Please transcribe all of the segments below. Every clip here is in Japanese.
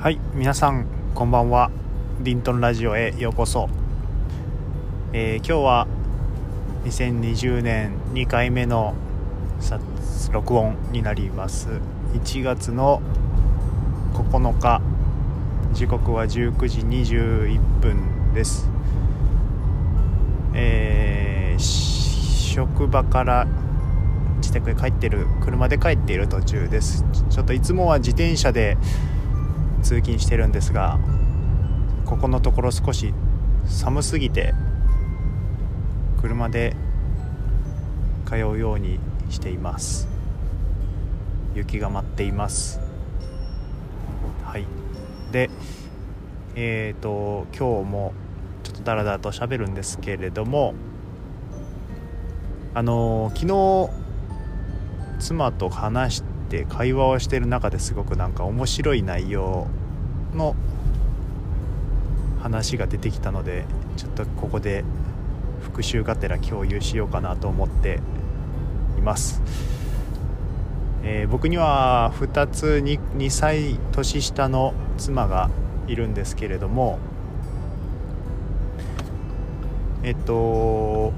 はい皆さんこんばんは。リントンラジオへようこそ、えー、今日は2020年2回目の録音になります。1月の9日時刻は19時21分です。えー、職場から自宅へ帰ってる車で帰っている途中です。ちょっといつもは自転車で通勤してるんですがここのところ少し寒すぎて車で通うようにしています。雪が舞っています。はい。でえっ、ー、と今日もちょっとダラダラと喋るんですけれどもあの昨日妻と話して会話をしてる中ですごくなんか面白い内容の話が出てきたのでちょっとここで復習がてら共有しようかなと思っています、えー、僕には2つ 2, 2歳年下の妻がいるんですけれどもえっと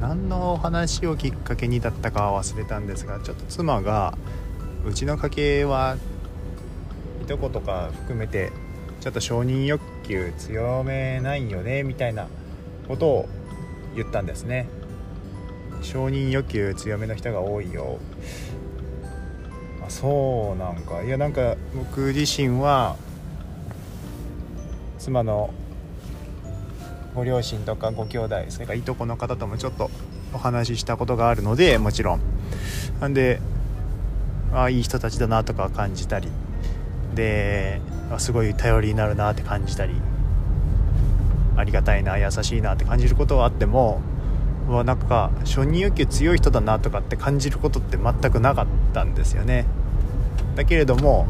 何の話をきっかけにだったかは忘れたんですがちょっと妻がうちの家系はいとことか含めてちょっと承認欲求強めないよねみたいなことを言ったんですね。承認欲求強めの人が多いよ。あそうなんか。いやなんか僕自身は妻のご両親とかご兄弟それからいとこの方ともちょっとお話ししたことがあるのでもちろん。なんでああいい人たちだなとか感じたり。ですごい頼りになるなって感じたり。ありがたいな優しいなって感じることはあってもわなんか承認欲求強い人だなとかって感じることって全くなかったんですよね。だけれども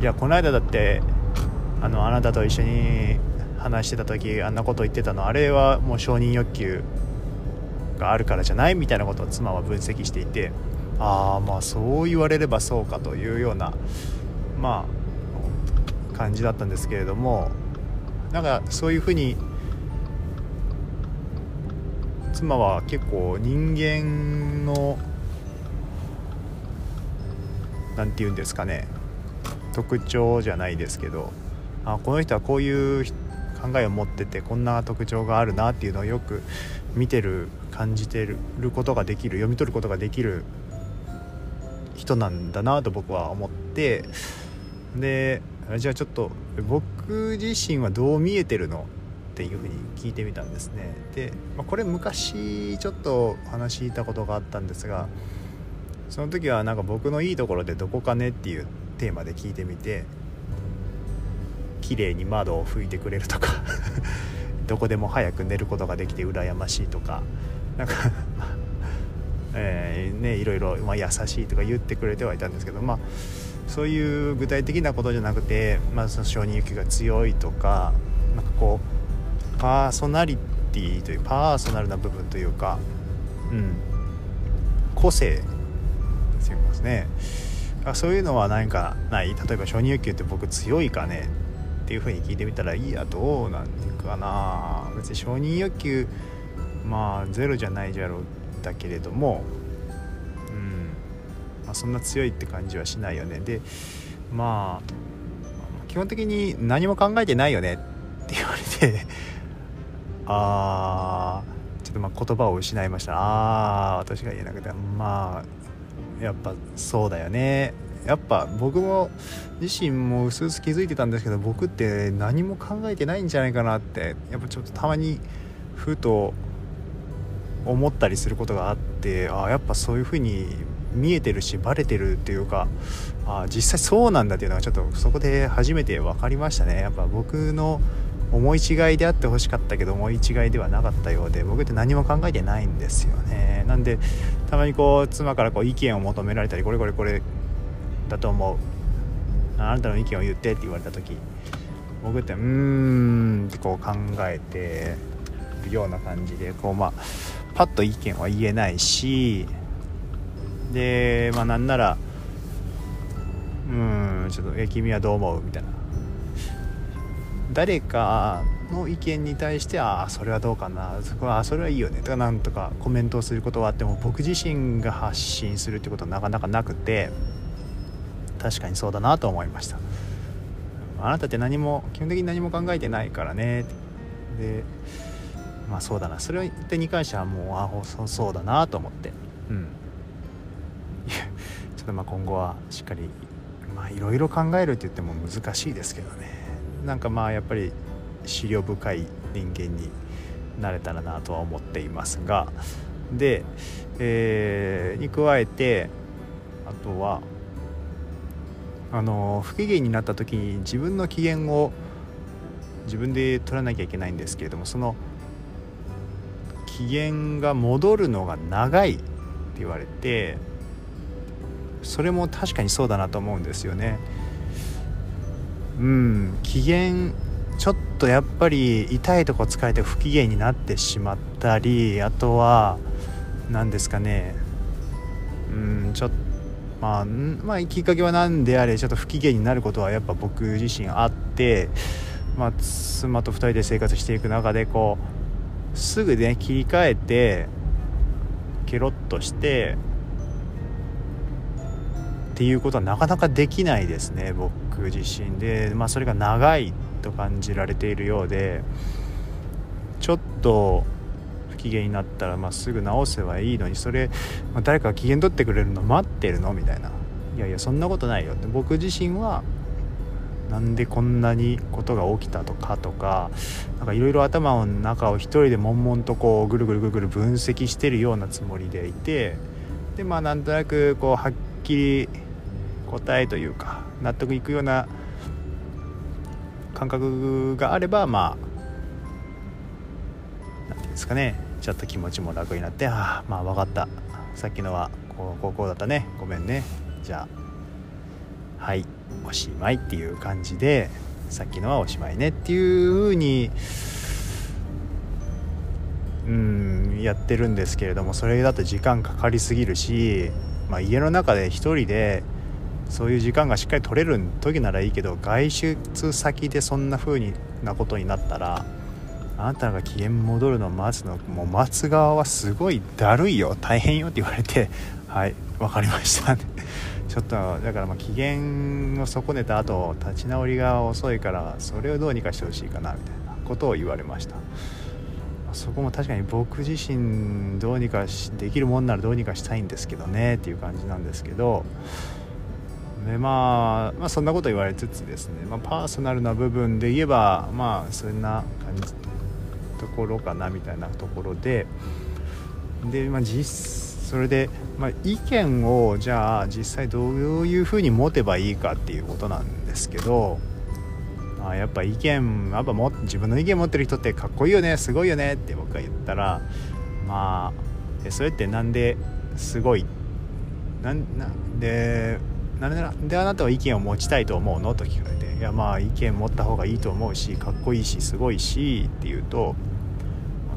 いやこの間だってあのあなたと一緒に話してた時あんなこと言ってたのあれはもう承認欲求があるからじゃないみたいなことを妻は分析していて。ああまあそう言われればそうかというようなまあ感じだったんですけれどもなんかそういうふうに妻は結構人間の何て言うんですかね特徴じゃないですけどあこの人はこういう考えを持っててこんな特徴があるなっていうのをよく見てる感じてることができる読み取ることができる人なんだなと僕は思ってでじゃあちょっと僕自身はどう見えてるのっていうふうに聞いてみたんですね。で、まあ、これ昔ちょっと話したことがあったんですがその時はなんか僕のいいところでどこかねっていうテーマで聞いてみて綺麗に窓を拭いてくれるとか どこでも早く寝ることができて羨ましいとかなんかえー、ねいろいろ、まあ、優しいとか言ってくれてはいたんですけどまあそういう具体的なことじゃなくて、まあ、その承認欲求が強いとかなんかこうパーソナリティというパーソナルな部分というか、うん、個性ですね。そういうのは何かない？例えば承認欲求って僕強いかね？っていうふうに聞いてみたらいやどうなんかな？別に承認欲求まあゼロじゃないじゃろうだけれどもあ、そんな強いって感じはしないよね。でまあ基本的に何も考えてないよねって言われてあーちょっとまあ言葉を失いました。ああ私が言えなくてまあやっぱそうだよね。やっぱ僕も自身も薄々気づいてたんですけど僕って何も考えてないんじゃないかなってやっぱちょっとたまにふと思ったりすることがあってあやっぱそういう風に見えてるしバレてるっていうかあ実際そうなんだっていうのがちょっとそこで初めて分かりましたね。やっぱ僕の思い違いであってほしかったけど思い違いではなかったようで僕って何も考えてないんですよね。なんでたまにこう妻からこう意見を求められたりこれこれこれだと思う。あなたの意見を言ってって言われた時僕ってうーんってこう考えてるような感じでこうまあパッと意見は言えないしでまあなんならうんちょっと「え君はどう思う?」みたいな。誰かの意見に対して「ああそれはどうかな」そこはそれはいいよね。とかなんとかコメントをすることはあっても僕自身が発信するってことはなかなかなくて確かにそうだなと思いました。あなたって何も基本的に何も考えてないからね。でまあそうだな。それに関してはもうあそそうだなと思って。うん。ちょっとまあ今後はしっかりまあいろいろ考えるって言っても難しいですけどね。なんかまあやっぱり資料深い人間になれたらなとは思っていますが。で、えー、に加えてあとはあの不機嫌になった時に自分の機嫌を自分で取らなきゃいけないんですけれどもその機嫌が戻るのが長いって言われてそれも確かにそうだなと思うんですよね。うん機嫌ちょっとやっぱり痛いとこ疲れて不機嫌になってしまったりあとは何ですかねうんちょっとまあ、まあ、きっかけは何であれちょっと不機嫌になることはやっぱ僕自身あって、まあ、妻と2人で生活していく中でこうすぐね切り替えてケロッとしてっていうことはなかなかできないですね僕自身で、まあ、それが長いと感じられているようでちょっと不機嫌になったら、まあ、すぐ直せばいいのにそれ、まあ、誰かが機嫌取ってくれるの待ってるのみたいな。いやいやそんなことないよって。僕自身はなんでこんなにことが起きたとかとか何かいろいろ頭の中を一人で悶々とこうぐるぐるぐるぐる分析してるようなつもりでいてでまあなんとなくこうはっきり答えというか納得いくような感覚があればまあ何て言うんですかね。ちょっと気持ちも楽になってああまあ分かった。さっきのはこうこうこうだったね。ごめんね。じゃあ。はいおしまいっていう感じでさっきのはおしまいねっていう風にうんやってるんですけれどもそれだと時間かかりすぎるし、まあ、家の中で一人でそういう時間がしっかり取れる時ならいいけど外出先でそんな風になことになったらあなたが機嫌戻るのを待つのもう待つ側はすごいだるいよ。大変よって言われてはい分かりましたね。ちょっとだからまあ機嫌を損ねた後立ち直りが遅いからそれをどうにかしてほしいかなみたいなことを言われました。そこも確かに僕自身どうにかできるもんならどうにかしたいんですけどねっていう感じなんですけど。でまあ、まあそんなこと言われつつですね、まあ、パーソナルな部分で言えばまあそんな感じところかなみたいなところで。で、まあ、実それで、まあ、意見をじゃあ実際どういうふうに持てばいいかっていうことなんですけど、まあ、やっぱ意見やっぱも自分の意見持ってる人ってかっこいいよねすごいよねって僕が言ったらまあそれってなんですごいなんなでなんであなたは意見を持ちたいと思うの？と聞かれていやまあ意見持った方がいいと思うしかっこいいしすごいしって言うと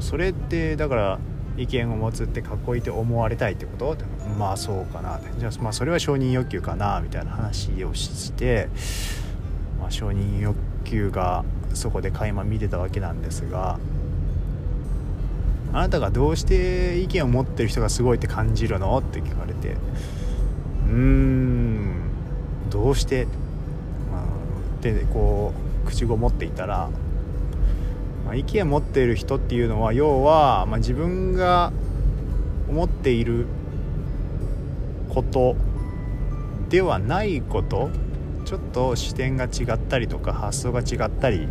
それってだから意見を持つってかっこいいって思われたいってこと？まあそうかなじゃあまあそれは承認欲求かなみたいな話をして、まあ、承認欲求がそこで垣間見てたわけなんですがあなたがどうして意見を持ってる人がすごいって感じるの？って聞かれてうーんどうして、まあ、でこう口ごもっていたら、まあ、意見持っている人っていうのは要は、まあ、自分が思っていることではないことちょっと視点が違ったりとか発想が違ったり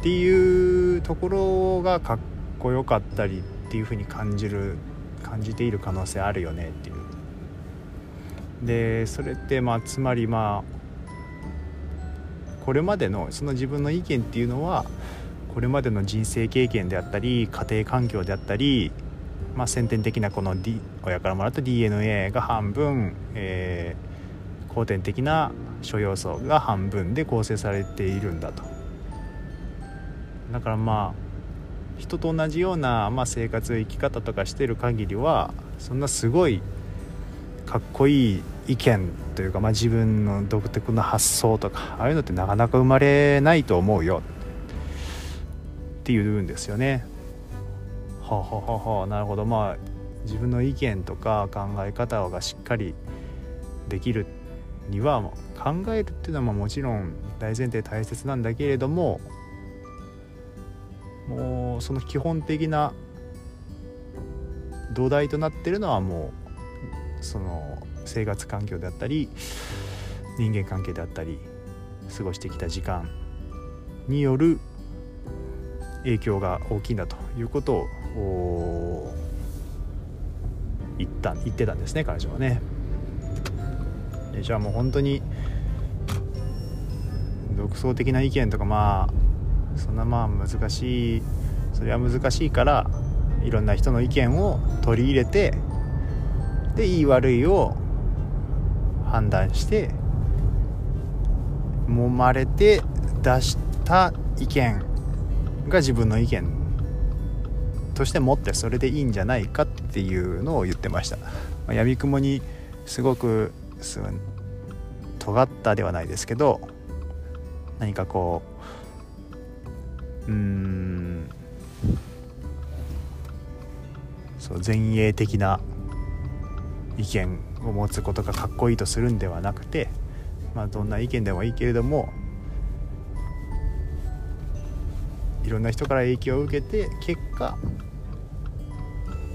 っていうところがかっこよかったりっていうふうに感じる感じている可能性あるよねっていう。でそれってまあつまりまあこれまでのその自分の意見っていうのはこれまでの人生経験であったり家庭環境であったり、まあ、先天的なこの、D、親からもらった DNA が半分、えー、後天的な諸要素が半分で構成されているんだと。だからまあ人と同じような、まあ、生活生き方とかしてる限りはそんなすごいかっこいい意見というか、まあ、自分の独特な発想とかああいうのってなかなか生まれないと思うよ。って言うんですよね。はあ、はあはあ、なるほど。まあ自分の意見とか考え方がしっかりできるには考えるっていうのはもちろん大前提大切なんだけれどももうその基本的な土台となってるのはもうその生活環境であったり人間関係であったり過ごしてきた時間による影響が大きいんだということを言った言ってたんですね彼女はね。じゃあもう本当に独創的な意見とかまあそんなまあ難しいそれは難しいからいろんな人の意見を取り入れてでいい悪いを判断して揉まれて出した意見が自分の意見として持ってそれでいいんじゃないかっていうのを言ってました。やみくもにすごく尖ったではないですけど何かこううんそう前衛的な意見を持つことがかっこいいとするんではなくて、まあ、どんな意見でもいいけれどもいろんな人から影響を受けて結果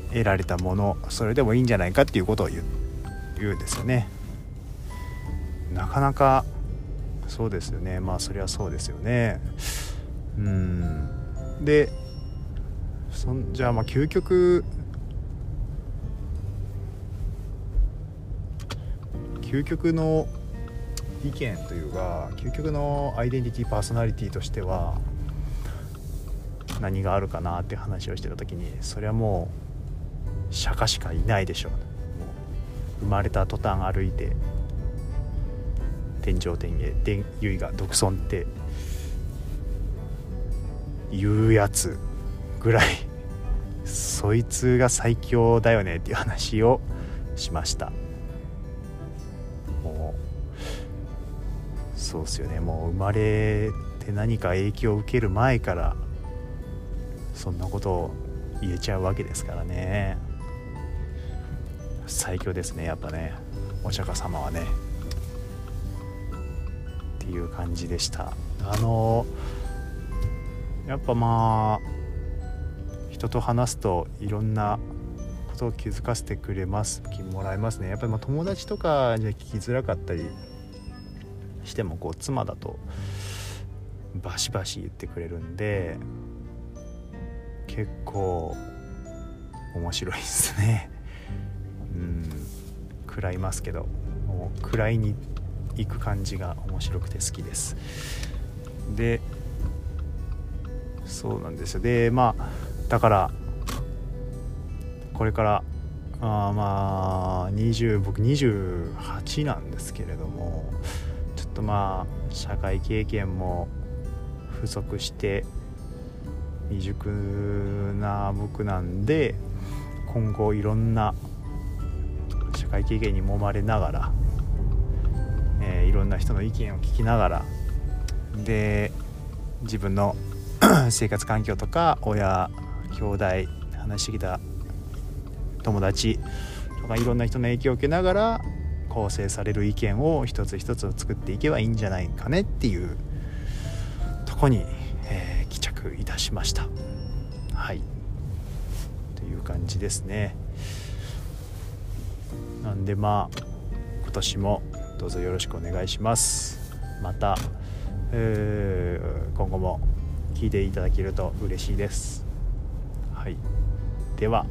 得られたものそれでもいいんじゃないかっていうことを言う言うんですよね。なかなかそうですよねまあそりゃそうですよね。うんでそんじゃあまあ究極究極の意見というか究極のアイデンティティパーソナリティとしては何があるかなって話をしてた時にそれはもう釈迦しかいないでしょう。生まれた途端歩いて天上天下天唯が独尊っていうやつぐらい そいつが最強だよねっていう話をしました。そうっすよね。もう生まれて何か影響を受ける前からそんなことを言えちゃうわけですからね。最強ですねやっぱね。お釈迦様はね。っていう感じでした。あのやっぱまあ人と話すといろんなことを気づかせてくれます気もらえますね。やっぱりま友達とかには聞きづらかったりしてもこう妻だとバシバシ言ってくれるんで結構面白いですね。うん食らいますけどもう食らいに行く感じが面白くて好きです。でそうなんですよ。でまあだからこれからあまあ20僕28なんですけれどもとまあ社会経験も不足して未熟な僕なんで今後いろんな社会経験に揉まれながら、えー、いろんな人の意見を聞きながらで自分の 生活環境とか親兄弟話してきた友達とかいろんな人の影響を受けながら構成される意見を一つ一つ作っていけばいいんじゃないかねっていうとこに、えー、帰着いたしました。はい。という感じですね。なんでまあ今年もどうぞよろしくお願いします。また、えー、今後も聞いていただけると嬉しいです。はい。では。